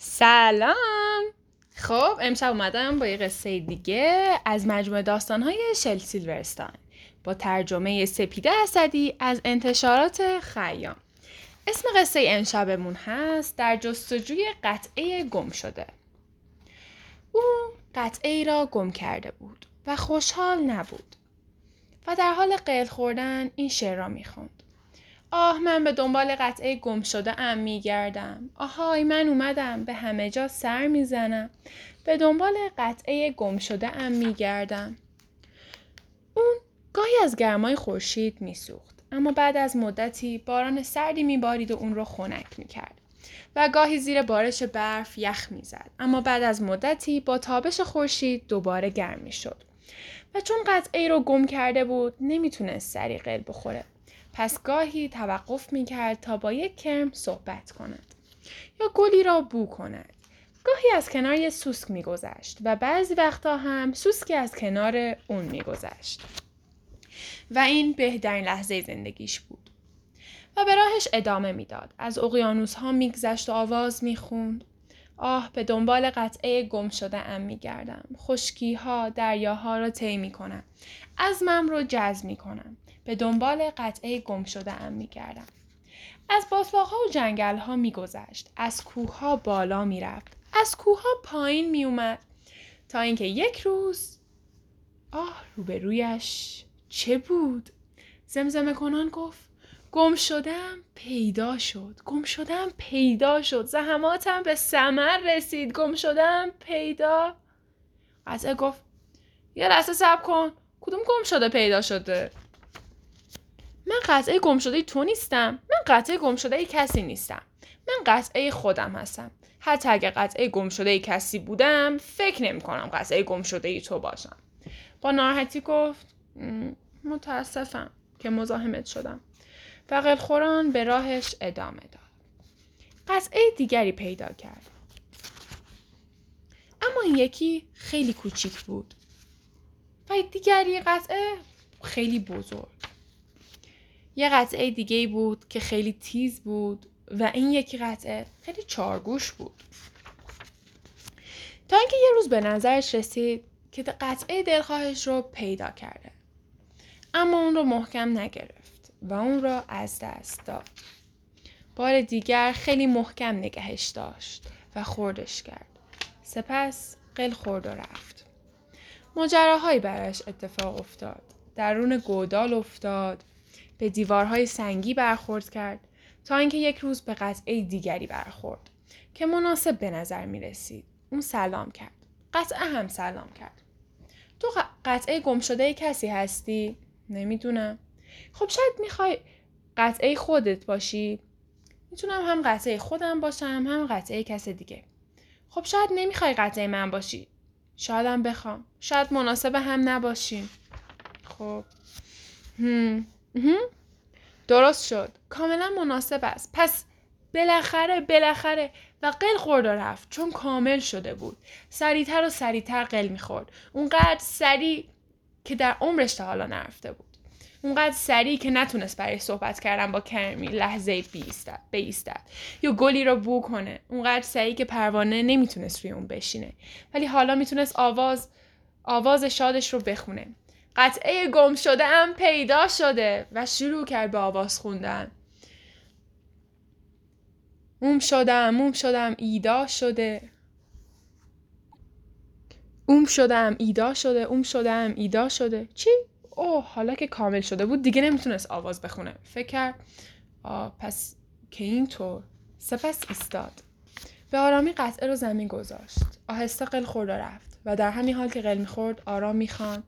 سلام. خب امشب اومدم با یه قصه دیگه از مجموعه داستانهای شل سیلورستان با ترجمه سپیده اسدی از انتشارات خیام. اسم قصه امشبمون هست در جستجوی قطعه گم شده. او قطعه ای را گم کرده بود و خوشحال نبود و در حال قیل خوردن این شعر را می‌خوند. آه من به دنبال قطعه گم شده ام میگردم. آهای من اومدم. به همه جا سر می‌زنم. به دنبال قطعه گم شده ام میگردم. اون گاهی از گرمای خورشید میسوخت. اما بعد از مدتی باران سردی میبارید و اون رو خنک می‌کرد. و گاهی زیر بارش برف یخ می‌زد. اما بعد از مدتی با تابش خورشید دوباره گرم می‌شد. و چون قطعه رو گم کرده بود نمی‌تونست سری قل بخوره. پس گاهی توقف می کرد تا با یک کرم صحبت کند یا گلی را بو کند. گاهی از کنار یه سوسک میگذشت و بعضی وقتا هم سوسکی از کنار اون میگذشت. و این بهترین لحظه زندگیش بود. و به راهش ادامه می‌داد. از اقیانوس ها میگذشت و آواز می‌خوند. آه به دنبال قطعه گم شده ام میگردم. خشکی ها دریاها را طی می‌کنم. مم رو جذب می‌کنم. به دنبال قطعه گم شده ام میگردم. از باسلاغ ها و جنگل ها میگذشت. از کوه ها بالا می‌رفت. از کوه ها پایین میومد تا اینکه یک روز آه روبرویش چه بود؟ زمزمه کنان گفت گم شدم پیدا شد. گم شدم پیدا شد. زحماتم به سمر رسید. گم شدم پیدا. قطعه گفت یه لحظه سب کن. کدوم گم شده پیدا شده؟ من قطعه گم شده تو نیستم. من قطعه گم شده کسی نیستم. من قطعه خودم هستم. حتی اگه قطعه گم شده کسی بودم فکر نمی کنم قطعه گم شده تو باشم. با ناراحتی گفت متاسفم که مزاحمت شدم. و قلخوران به راهش ادامه داد. قطعه دیگری پیدا کرد. اما این یکی خیلی کوچیک بود. و دیگری قطعه خیلی بزرگ. یه قطعه دیگه بود که خیلی تیز بود و این یکی قطعه خیلی چارگوش بود. تا اینکه یه روز به نظرش رسید که قطعه دلخواهش رو پیدا کرده. اما اون رو محکم نگرفت و اون را از دست داد. بار دیگر خیلی محکم نگهش داشت و خوردش کرد. سپس قل خورد و رفت. ماجراهایی برش اتفاق افتاد. درون گودال افتاد به دیوارهای سنگی برخورد کرد تا اینکه یک روز به قطعه دیگری برخورد که مناسب به نظر می رسید. اون سلام کرد. قطعه هم سلام کرد. تو قطعه گم شده کسی هستی؟ نمی‌دونم. خب شاید می‌خوای قطعه خودت باشی؟ می‌تونم هم قطعه خودم باشم هم قطعه کس دیگه. خب شاید نمی‌خوای قطعه من باشی. شایدم بخوام. شاید مناسب هم نباشیم. خب. هم. درست شد. کاملا مناسب است. پس بالاخره بالاخره و قل خورد و رفت. چون کامل شده بود. سریعتر و سریعتر قل می‌خورد. اونقدر سریع که در عمرش تا حالا نرفته بود. اونقدر سریع که نتونست برای صحبت کردن با کرمی لحظه بیستد بیستد. یا گلی رو بو کنه. اونقدر سریع که پروانه نمی‌تونست روی اون بشینه. ولی حالا می‌تونست آواز آواز شادش رو بخونه. قطعه گم شده ام پیدا شده و شروع کرد به آواز خوندن. اوم شدم اوم شدم ایدا شده. اوم شدم ایدا شده اوم شدم ایدا شده. چی؟ اوه حالا که کامل شده بود دیگه نمی‌تونست آواز بخونه. فکر کرد آه پس که اینطور سپس ایستاد. به آرامی قطعه رو زمین گذاشت. آهسته قل خورد رفت و در همین حال که قل می‌خورد آرام می‌خواند.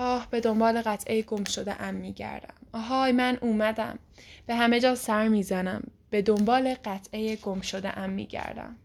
آه به دنبال قطعه گم شده ام میگردم. آهای من اومدم. به همه جا سر می‌زنم. به دنبال قطعه گم شده ام میگردم.